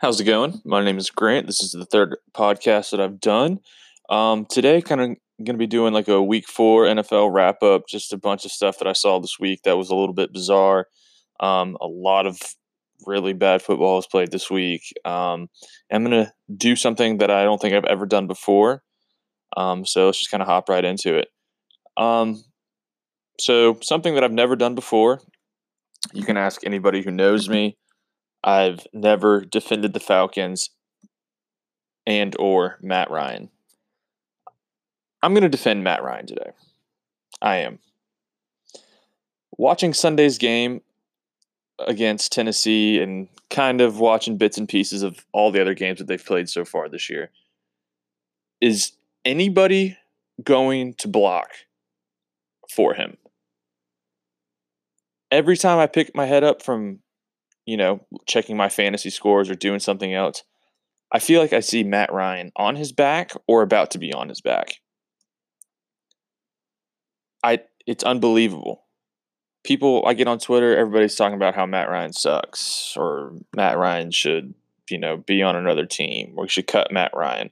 How's it going? My name is Grant. This is the third podcast that I've done. Um, today, kind of going to be doing like a week four NFL wrap up, just a bunch of stuff that I saw this week that was a little bit bizarre. Um, a lot of really bad football was played this week. Um, I'm going to do something that I don't think I've ever done before. Um, so let's just kind of hop right into it. Um, so, something that I've never done before, you can ask anybody who knows me. I've never defended the Falcons and or Matt Ryan. I'm going to defend Matt Ryan today. I am. Watching Sunday's game against Tennessee and kind of watching bits and pieces of all the other games that they've played so far this year. Is anybody going to block for him? Every time I pick my head up from you know, checking my fantasy scores or doing something else, I feel like I see Matt Ryan on his back or about to be on his back. I it's unbelievable. People I get on Twitter, everybody's talking about how Matt Ryan sucks or Matt Ryan should, you know, be on another team or should cut Matt Ryan.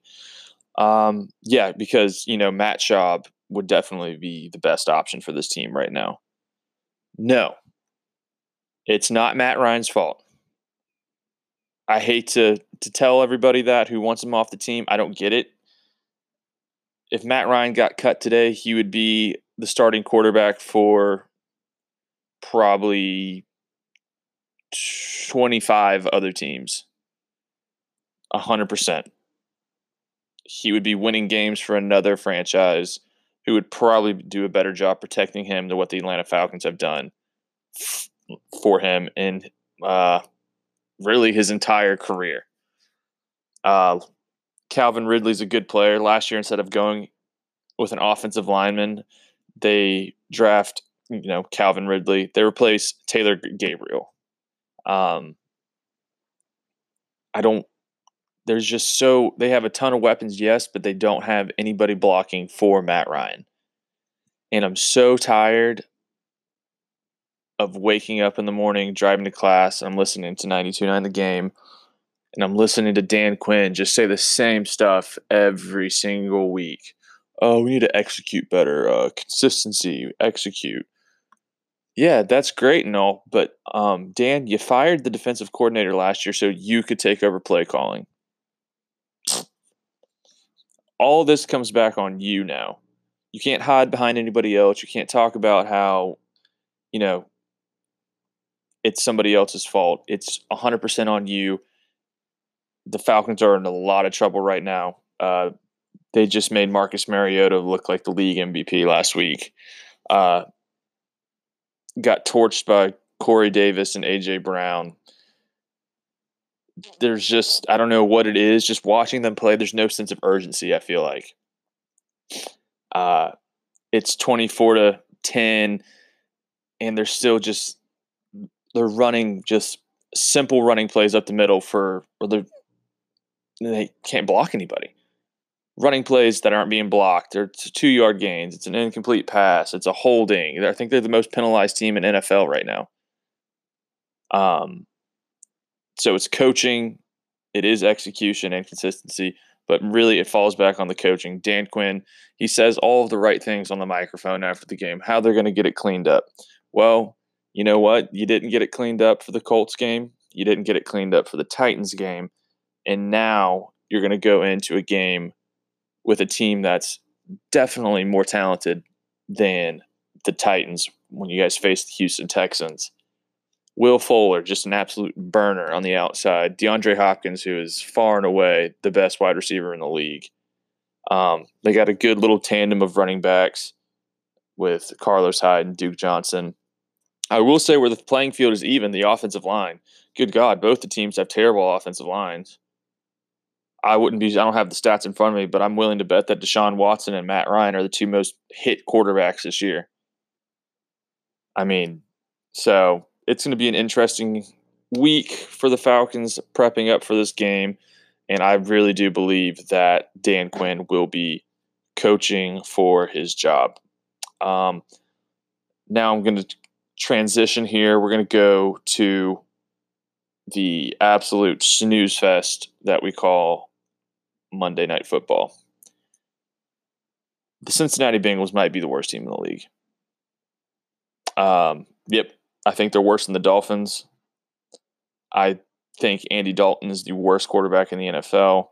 Um, yeah, because, you know, Matt Schaub would definitely be the best option for this team right now. No, it's not Matt Ryan's fault. I hate to to tell everybody that who wants him off the team. I don't get it. If Matt Ryan got cut today, he would be the starting quarterback for probably 25 other teams. 100%. He would be winning games for another franchise who would probably do a better job protecting him than what the Atlanta Falcons have done for him in uh, really his entire career. Uh, Calvin Ridley's a good player. Last year, instead of going with an offensive lineman, they draft you know Calvin Ridley. They replace Taylor Gabriel. Um, I don't. There's just so they have a ton of weapons, yes, but they don't have anybody blocking for Matt Ryan. And I'm so tired of waking up in the morning, driving to class, I'm listening to 92.9 The Game, and I'm listening to Dan Quinn just say the same stuff every single week. Oh, we need to execute better. Uh, consistency, execute. Yeah, that's great and all, but um, Dan, you fired the defensive coordinator last year so you could take over play calling. All this comes back on you now. You can't hide behind anybody else. You can't talk about how, you know, it's somebody else's fault. It's 100% on you. The Falcons are in a lot of trouble right now. Uh, they just made Marcus Mariota look like the league MVP last week. Uh, got torched by Corey Davis and AJ Brown. There's just I don't know what it is. Just watching them play, there's no sense of urgency. I feel like uh, it's 24 to 10, and they're still just they're running just simple running plays up the middle for or they they can't block anybody. Running plays that aren't being blocked. They're two yard gains. It's an incomplete pass. It's a holding. I think they're the most penalized team in NFL right now. Um, so it's coaching, it is execution and consistency, but really it falls back on the coaching. Dan Quinn, he says all of the right things on the microphone after the game, how they're going to get it cleaned up. Well, you know what? You didn't get it cleaned up for the Colts game. You didn't get it cleaned up for the Titans game. And now you're going to go into a game with a team that's definitely more talented than the Titans when you guys face the Houston Texans. Will Fuller, just an absolute burner on the outside. DeAndre Hopkins, who is far and away the best wide receiver in the league. Um, they got a good little tandem of running backs with Carlos Hyde and Duke Johnson. I will say where the playing field is even, the offensive line. Good God, both the teams have terrible offensive lines. I wouldn't be. I don't have the stats in front of me, but I'm willing to bet that Deshaun Watson and Matt Ryan are the two most hit quarterbacks this year. I mean, so it's going to be an interesting week for the Falcons prepping up for this game, and I really do believe that Dan Quinn will be coaching for his job. Um, now I'm going to transition here. We're going to go to the absolute snooze fest that we call Monday Night Football. The Cincinnati Bengals might be the worst team in the league. Um, yep, I think they're worse than the Dolphins. I think Andy Dalton is the worst quarterback in the NFL.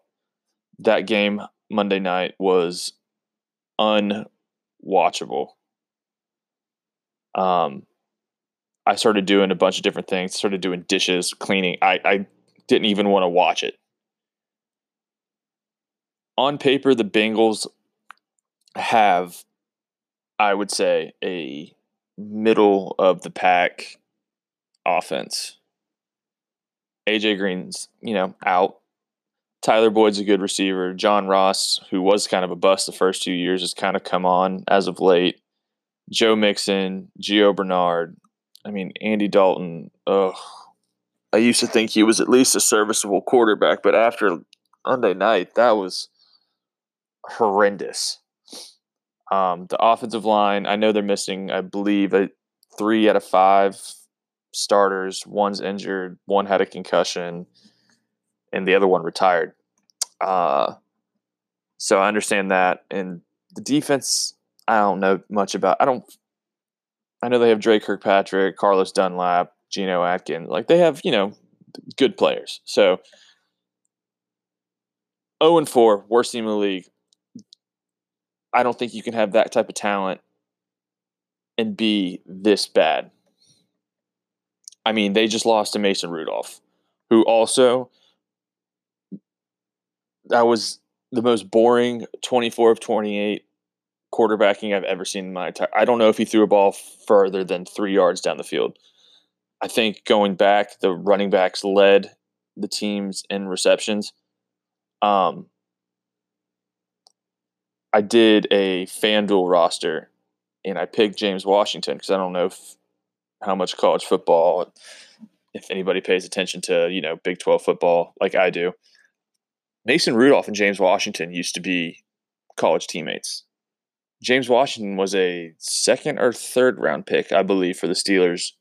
That game Monday night was unwatchable. Um, I started doing a bunch of different things, started doing dishes, cleaning. I, I didn't even want to watch it. On paper, the Bengals have, I would say, a middle of the pack offense. AJ Green's, you know, out. Tyler Boyd's a good receiver. John Ross, who was kind of a bust the first two years, has kind of come on as of late. Joe Mixon, Gio Bernard. I mean, Andy Dalton. Ugh. I used to think he was at least a serviceable quarterback, but after Monday night, that was horrendous. Um, the offensive line, I know they're missing, I believe, a, three out of five starters. One's injured, one had a concussion, and the other one retired. Uh, so I understand that. And the defense, I don't know much about. I don't. I know they have Dre Kirkpatrick, Carlos Dunlap, Geno Atkins. Like they have, you know, good players. So 0 and 4, worst team in the league. I don't think you can have that type of talent and be this bad. I mean, they just lost to Mason Rudolph, who also that was the most boring 24 of 28 quarterbacking I've ever seen in my entire. I don't know if he threw a ball further than three yards down the field. I think going back, the running backs led the teams in receptions. Um, I did a FanDuel roster, and I picked James Washington because I don't know if, how much college football, if anybody pays attention to you know Big Twelve football like I do. Mason Rudolph and James Washington used to be college teammates. James Washington was a second or third round pick, I believe, for the Steelers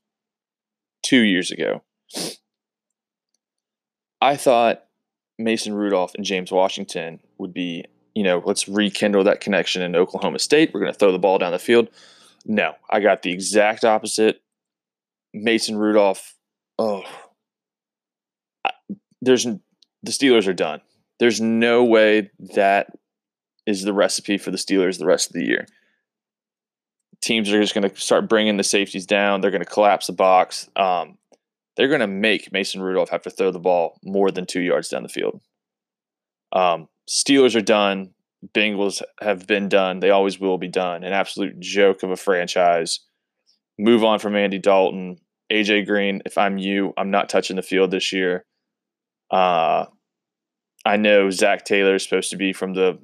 two years ago. I thought Mason Rudolph and James Washington would be you know, let's rekindle that connection in Oklahoma State. We're going to throw the ball down the field. No, I got the exact opposite. Mason Rudolph. Oh, there's the Steelers are done. There's no way that is the recipe for the Steelers the rest of the year. Teams are just going to start bringing the safeties down. They're going to collapse the box. Um, they're going to make Mason Rudolph have to throw the ball more than two yards down the field. Um, Steelers are done. Bengals have been done. They always will be done. An absolute joke of a franchise. Move on from Andy Dalton. AJ Green, if I'm you, I'm not touching the field this year. Uh, I know Zac Taylor is supposed to be from the,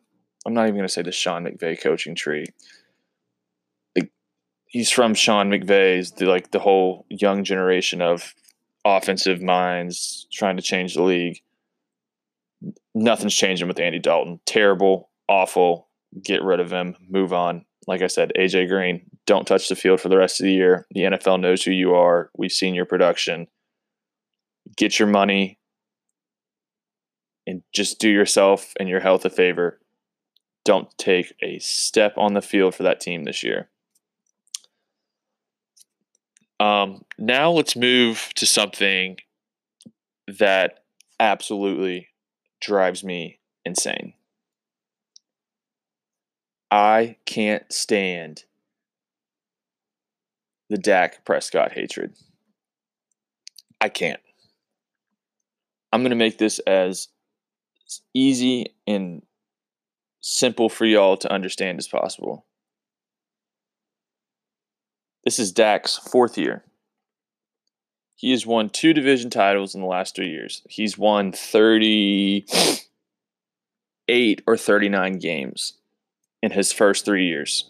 I'm not even going to say the Sean McVay coaching tree. he's from Sean McVay's, the, like the whole young generation of offensive minds trying to change the league nothing's changing with Andy Dalton. Terrible, awful. Get rid of him. Move on. Like I said, AJ Green, don't touch the field for the rest of the year. The NFL knows who you are. We've seen your production. Get your money and just do yourself and your health a favor. Don't take a step on the field for that team this year. Um, now let's move to something that absolutely drives me insane. I can't stand the Dak Prescott hatred. I can't. I'm going to make this as easy and simple for y'all to understand as possible. This is Dak's fourth year. He has won two division titles in the last three years. He's won 38 or 39 games in his first three years.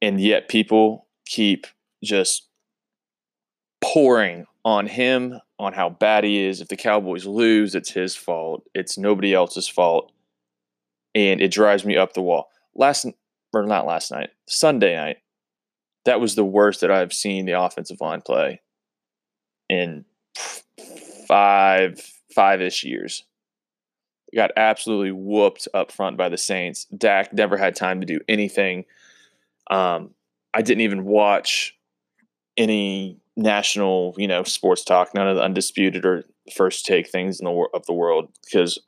And yet people keep just pouring on him on how bad he is. If the Cowboys lose, it's his fault. It's nobody else's fault. And it drives me up the wall. Last or not last night, Sunday night, that was the worst that I've seen the offensive line play in five five ish years. Got absolutely whooped up front by the Saints. Dak never had time to do anything. Um, I didn't even watch any national, you know, sports talk, none of the undisputed or first take things in the of the world because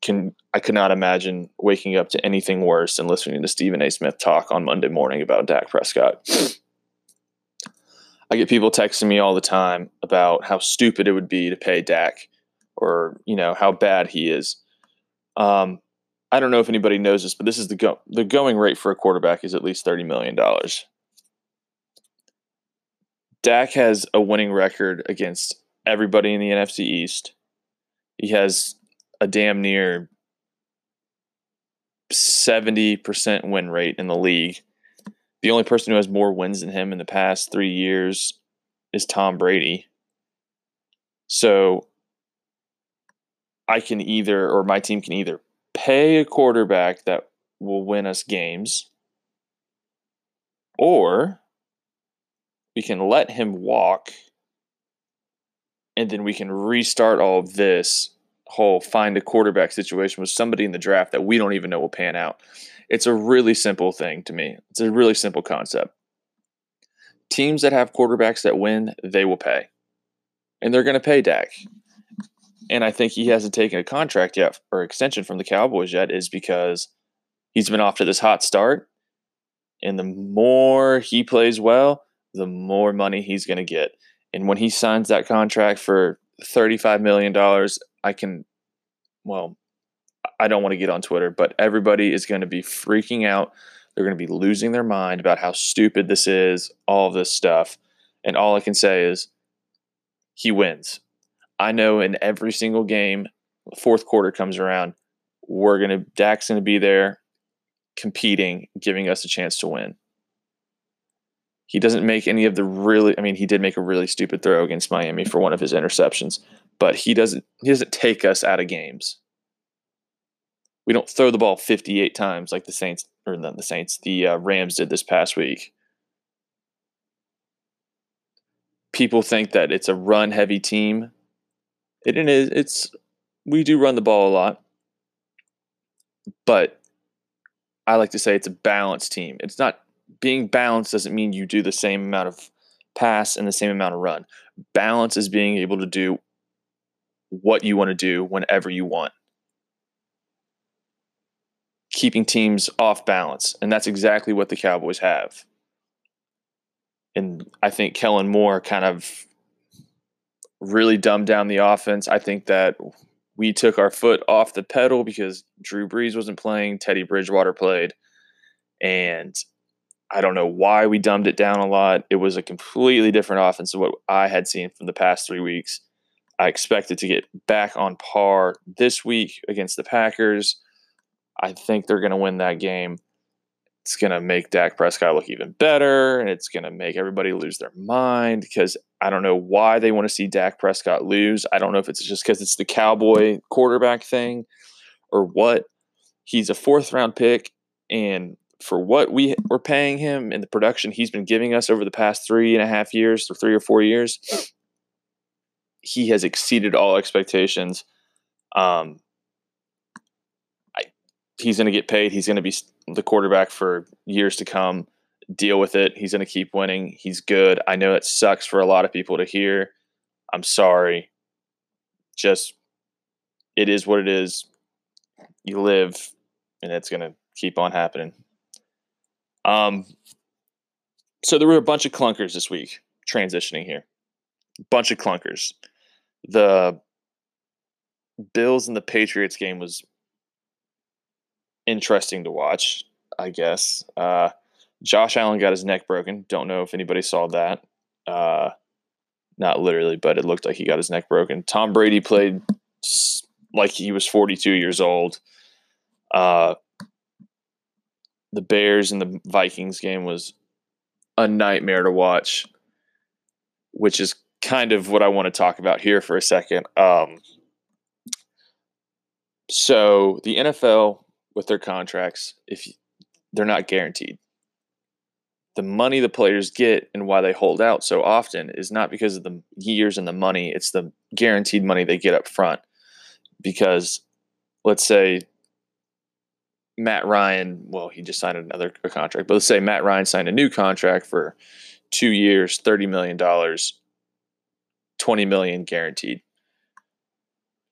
can I could not imagine waking up to anything worse than listening to Stephen A. Smith talk on Monday morning about Dak Prescott. I get people texting me all the time about how stupid it would be to pay Dak or, you know, how bad he is. Um, I don't know if anybody knows this, but this is the go the going rate for a quarterback is at least thirty million dollars. Dak has a winning record against everybody in the NFC East. He has a damn near 70% win rate in the league. The only person who has more wins than him in the past three years is Tom Brady. So I can either, or my team can either pay a quarterback that will win us games, or we can let him walk and then we can restart all of this whole find a quarterback situation with somebody in the draft that we don't even know will pan out. It's a really simple thing to me. It's a really simple concept. Teams that have quarterbacks that win, they will pay. And they're going to pay Dak. And I think he hasn't taken a contract yet or extension from the Cowboys yet is because he's been off to this hot start. And the more he plays well, the more money he's going to get. And when he signs that contract for $35 million, I can, well, I don't want to get on Twitter, but everybody is going to be freaking out. They're going to be losing their mind about how stupid this is, all this stuff. And all I can say is he wins. I know in every single game, fourth quarter comes around, we're going to, Dak's going to be there competing, giving us a chance to win. He doesn't make any of the really. I mean, he did make a really stupid throw against Miami for one of his interceptions, but he doesn't. He doesn't take us out of games. We don't throw the ball 58 times like the Saints or not the Saints, the uh, Rams did this past week. People think that it's a run heavy team. It is. It's we do run the ball a lot, but I like to say it's a balanced team. It's not being balanced doesn't mean you do the same amount of pass and the same amount of run. Balance is being able to do what you want to do whenever you want. Keeping teams off balance. And that's exactly what the Cowboys have. And I think Kellen Moore kind of really dumbed down the offense. I think that we took our foot off the pedal because Drew Brees wasn't playing, Teddy Bridgewater played. And I don't know why we dumbed it down a lot. It was a completely different offense than what I had seen from the past three weeks. I expected it to get back on par this week against the Packers. I think they're going to win that game. It's going to make Dak Prescott look even better, and it's going to make everybody lose their mind because I don't know why they want to see Dak Prescott lose. I don't know if it's just because it's the Cowboy quarterback thing or what. He's a fourth round pick, and for what we were paying him and the production he's been giving us over the past three and a half years or three or four years, he has exceeded all expectations. Um, I, he's going to get paid. He's going to be the quarterback for years to come. Deal with it. He's going to keep winning. He's good. I know it sucks for a lot of people to hear. I'm sorry. Just, it is what it is. You live, and it's going to keep on happening. Um, so there were a bunch of clunkers this week transitioning here. Bunch of clunkers. The Bills and the Patriots game was interesting to watch, I guess. Uh, Josh Allen got his neck broken. Don't know if anybody saw that. Uh, not literally, but it looked like he got his neck broken. Tom Brady played like he was 42 years old. Uh, the Bears and the Vikings game was a nightmare to watch, which is kind of what I want to talk about here for a second. Um, so the NFL with their contracts, if they're not guaranteed, the money the players get and why they hold out so often is not because of the years and the money, it's the guaranteed money they get up front. Because let's say Matt Ryan, well, he just signed another contract, but let's say Matt Ryan signed a new contract for two years, $30 million, 20 million guaranteed.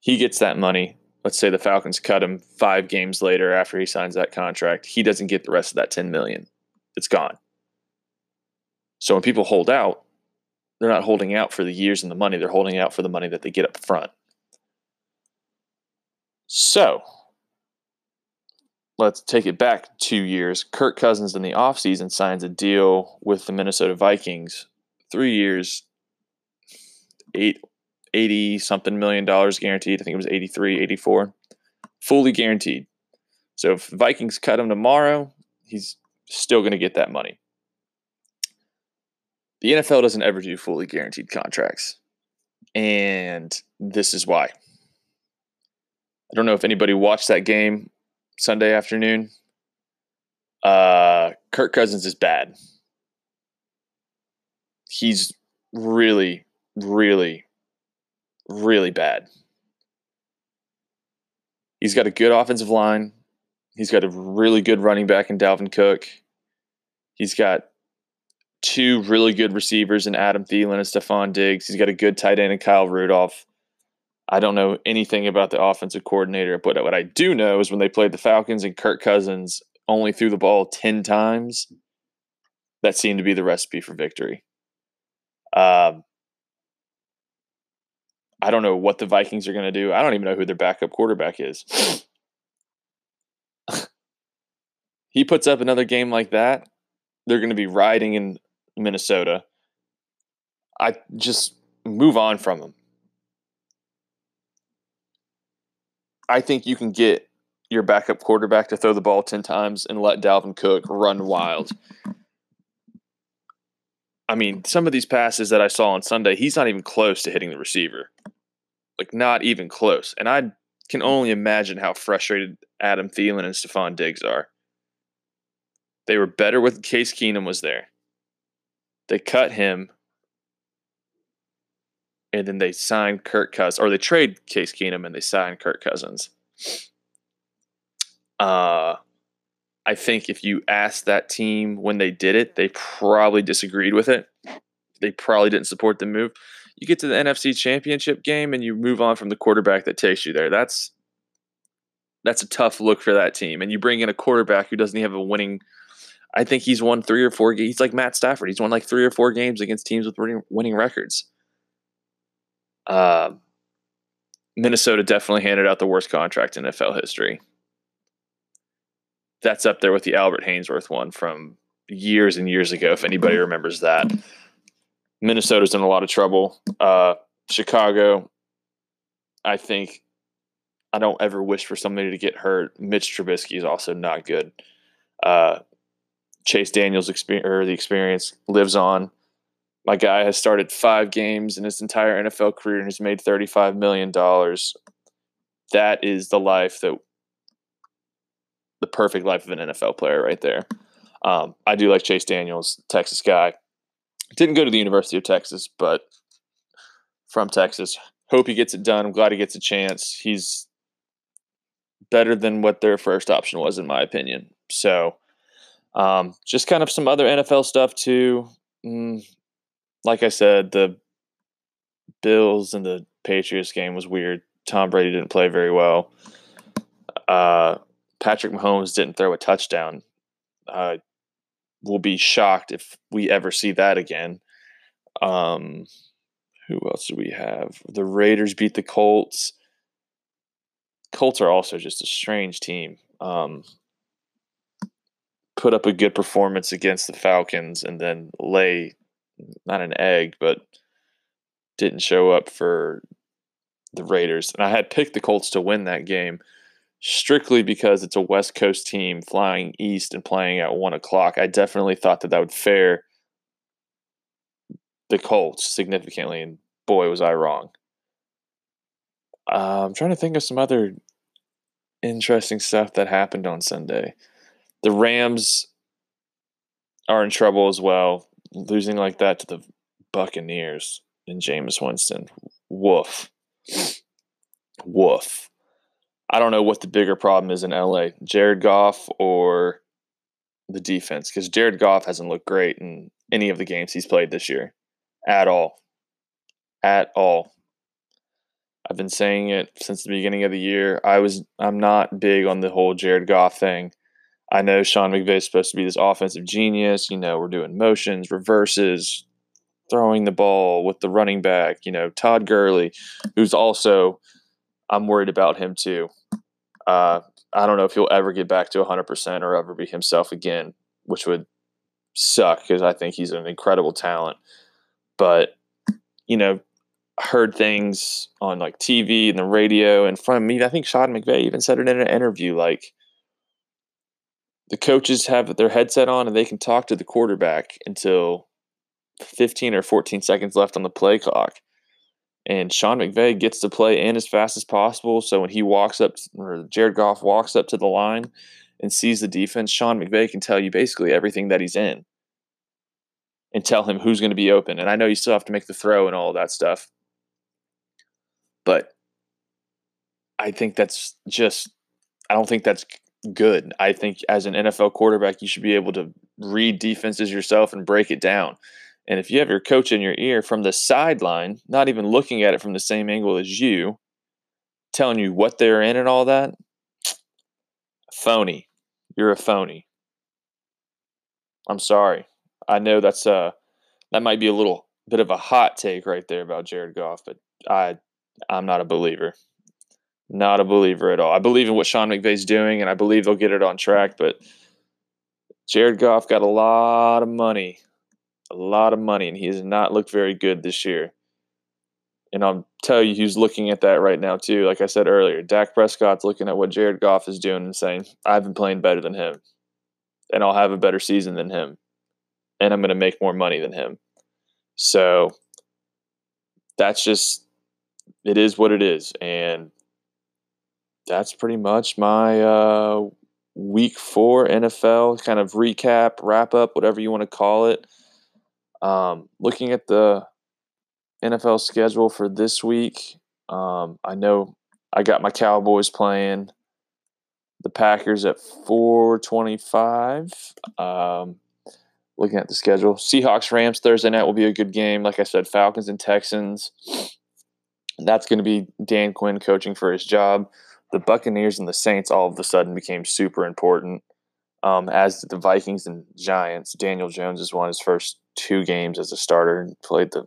He gets that money. Let's say the Falcons cut him five games later after he signs that contract. He doesn't get the rest of that 10 million. It's gone. So when people hold out, they're not holding out for the years and the money, they're holding out for the money that they get up front. So let's take it back two years. Kirk Cousins in the offseason signs a deal with the Minnesota Vikings. Three years, eight, 80 something million dollars guaranteed. I think it was 83, 84. Fully guaranteed. So if Vikings cut him tomorrow, he's still going to get that money. The NFL doesn't ever do fully guaranteed contracts. And this is why. I don't know if anybody watched that game Sunday afternoon. Uh, Kirk Cousins is bad. He's really, really, really bad. He's got a good offensive line. He's got a really good running back in Dalvin Cook. He's got two really good receivers in Adam Thielen and Stefon Diggs. He's got a good tight end in Kyle Rudolph. I don't know anything about the offensive coordinator, but what I do know is when they played the Falcons and Kirk Cousins only threw the ball 10 times, that seemed to be the recipe for victory. Um, I don't know what the Vikings are going to do. I don't even know who their backup quarterback is. he puts up another game like that, they're going to be riding in Minnesota. I just move on from him. I think you can get your backup quarterback to throw the ball 10 times and let Dalvin Cook run wild. I mean, some of these passes that I saw on Sunday, he's not even close to hitting the receiver. Like, not even close. And I can only imagine how frustrated Adam Thielen and Stefon Diggs are. They were better with Case Keenum was there. They cut him and then they sign Kirk Cousins, or they trade Case Keenum and they sign Kirk Cousins. Uh, I think if you asked that team when they did it, they probably disagreed with it. They probably didn't support the move. You get to the NFC Championship game and you move on from the quarterback that takes you there. That's that's a tough look for that team. And you bring in a quarterback who doesn't have a winning. I think he's won three or four. He's like Matt Stafford. He's won like three or four games against teams with winning, winning records. Uh, Minnesota definitely handed out the worst contract in NFL history. That's up there with the Albert Haynesworth one from years and years ago, if anybody remembers that. Minnesota's in a lot of trouble. Uh, Chicago, I think, I don't ever wish for somebody to get hurt. Mitch Trubisky is also not good. Uh, Chase Daniels' experience, or the experience lives on. My guy has started five games in his entire NFL career and has made $35 million. That is the life that, the perfect life of an NFL player right there. Um, I do like Chase Daniels, Texas guy. Didn't go to the University of Texas, but from Texas. Hope he gets it done. I'm glad he gets a chance. He's better than what their first option was, in my opinion. So, um, just kind of some other NFL stuff too. Mm, like I said, the Bills and the Patriots game was weird. Tom Brady didn't play very well. Uh, Patrick Mahomes didn't throw a touchdown. Uh, we'll be shocked if we ever see that again. Um, who else do we have? The Raiders beat the Colts. Colts are also just a strange team. Um, put up a good performance against the Falcons and then lay not an egg, but didn't show up for the Raiders. And I had picked the Colts to win that game strictly because it's a West Coast team flying east and playing at one o'clock. I definitely thought that that would fare the Colts significantly, and boy, was I wrong. Uh, I'm trying to think of some other interesting stuff that happened on Sunday. The Rams are in trouble as well. Losing like that to the Buccaneers and Jameis Winston. Woof. Woof. I don't know what the bigger problem is in LA, Jared Goff or the defense, because Jared Goff hasn't looked great in any of the games he's played this year at all. At all. I've been saying it since the beginning of the year. I was I'm not big on the whole Jared Goff thing. I know Sean McVay is supposed to be this offensive genius. You know, we're doing motions, reverses, throwing the ball with the running back. You know, Todd Gurley, who's also I'm worried about him too. Uh, I don't know if he'll ever get back to 100% or ever be himself again, which would suck because I think he's an incredible talent. But, you know, heard things on like TV and the radio and from me. I think Sean McVay even said it in an interview like the coaches have their headset on and they can talk to the quarterback until 15 or 14 seconds left on the play clock. And Sean McVay gets to play in as fast as possible. So when he walks up, or Jared Goff walks up to the line and sees the defense, Sean McVay can tell you basically everything that he's in and tell him who's going to be open. And I know you still have to make the throw and all that stuff. But I think that's just, I don't think that's good. I think as an NFL quarterback, you should be able to read defenses yourself and break it down. And if you have your coach in your ear from the sideline, not even looking at it from the same angle as you, telling you what they're in and all that, phony. You're a phony. I'm sorry. I know that's uh that might be a little bit of a hot take right there about Jared Goff, but I I'm not a believer. Not a believer at all. I believe in what Sean McVay's doing, and I believe they'll get it on track. But Jared Goff got a lot of money, a lot of money, and he has not looked very good this year. And I'll tell you who's looking at that right now too. Like I said earlier, Dak Prescott's looking at what Jared Goff is doing and saying, "I've been playing better than him, and I'll have a better season than him, and I'm going to make more money than him." So that's just it is what it is, and that's pretty much my uh, week four NFL kind of recap, wrap up, whatever you want to call it. Um, looking at the NFL schedule for this week, um, I know I got my Cowboys playing the Packers at 425. Um, looking at the schedule, Seahawks Rams Thursday night will be a good game. Like I said, Falcons and Texans. That's going to be Dan Quinn coaching for his job the Buccaneers and the Saints all of a sudden became super important. Um, as did the Vikings and Giants, Daniel Jones has won his first two games as a starter and played the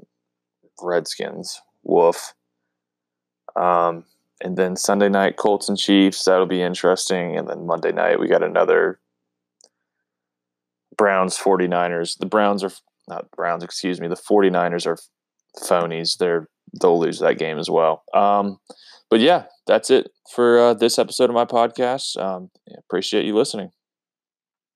Redskins. Woof. Um, and then Sunday night, Colts and Chiefs. That'll be interesting. And then Monday night, we got another Browns 49ers. The Browns are not Browns, excuse me. The 49ers are phonies. They're they'll lose that game as well. Um, but yeah, that's it for uh, this episode of my podcast. Um, appreciate you listening.